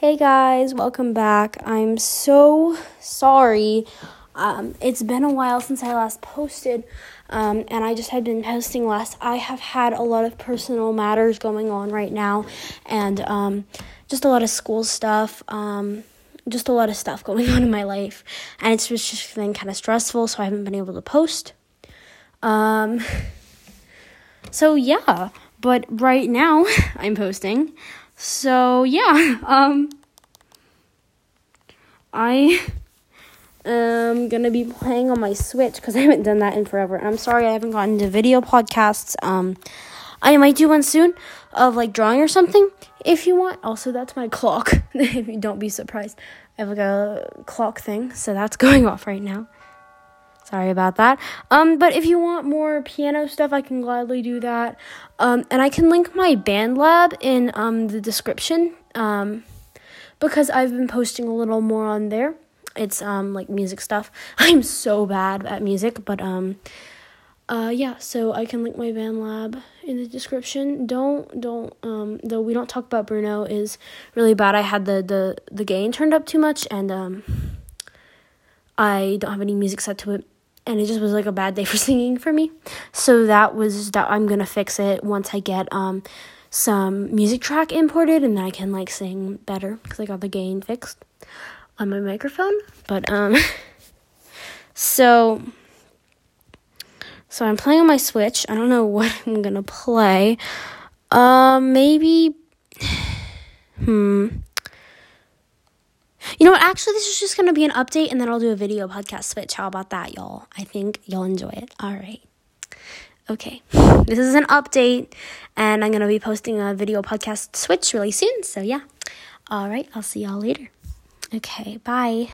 Hey guys, welcome back. I'm so sorry. Um, it's been a while since I last posted, um, and I just had been posting less. I have had a lot of personal matters going on right now, and um, just a lot of school stuff, um, just a lot of stuff going on in my life, and it's just, been kind of stressful, so I haven't been able to post. Um, so yeah, but right now I'm posting. So yeah, um I am gonna be playing on my Switch because I haven't done that in forever. And I'm sorry I haven't gotten to video podcasts. Um I might do one soon of like drawing or something if you want. Also that's my clock. if you don't be surprised. I have like a clock thing, so that's going off right now. Sorry about that. Um, but if you want more piano stuff, I can gladly do that. Um, and I can link my BandLab in um the description. Um, because I've been posting a little more on there. It's um like music stuff. I'm so bad at music, but um uh yeah, so I can link my BandLab in the description. Don't don't um though we don't talk about Bruno is really bad. I had the the the gain turned up too much and um I don't have any music set to it and it just was like a bad day for singing for me. So that was that I'm gonna fix it once I get um some music track imported and then I can like sing better because I got the gain fixed on my microphone. But um so so I'm playing on my Switch. I don't know what I'm gonna play. Um uh, maybe hmm you know what? Actually, this is just going to be an update and then I'll do a video podcast switch. How about that, y'all? I think you'll enjoy it. All right. Okay. This is an update and I'm going to be posting a video podcast switch really soon. So, yeah. All right. I'll see y'all later. Okay. Bye.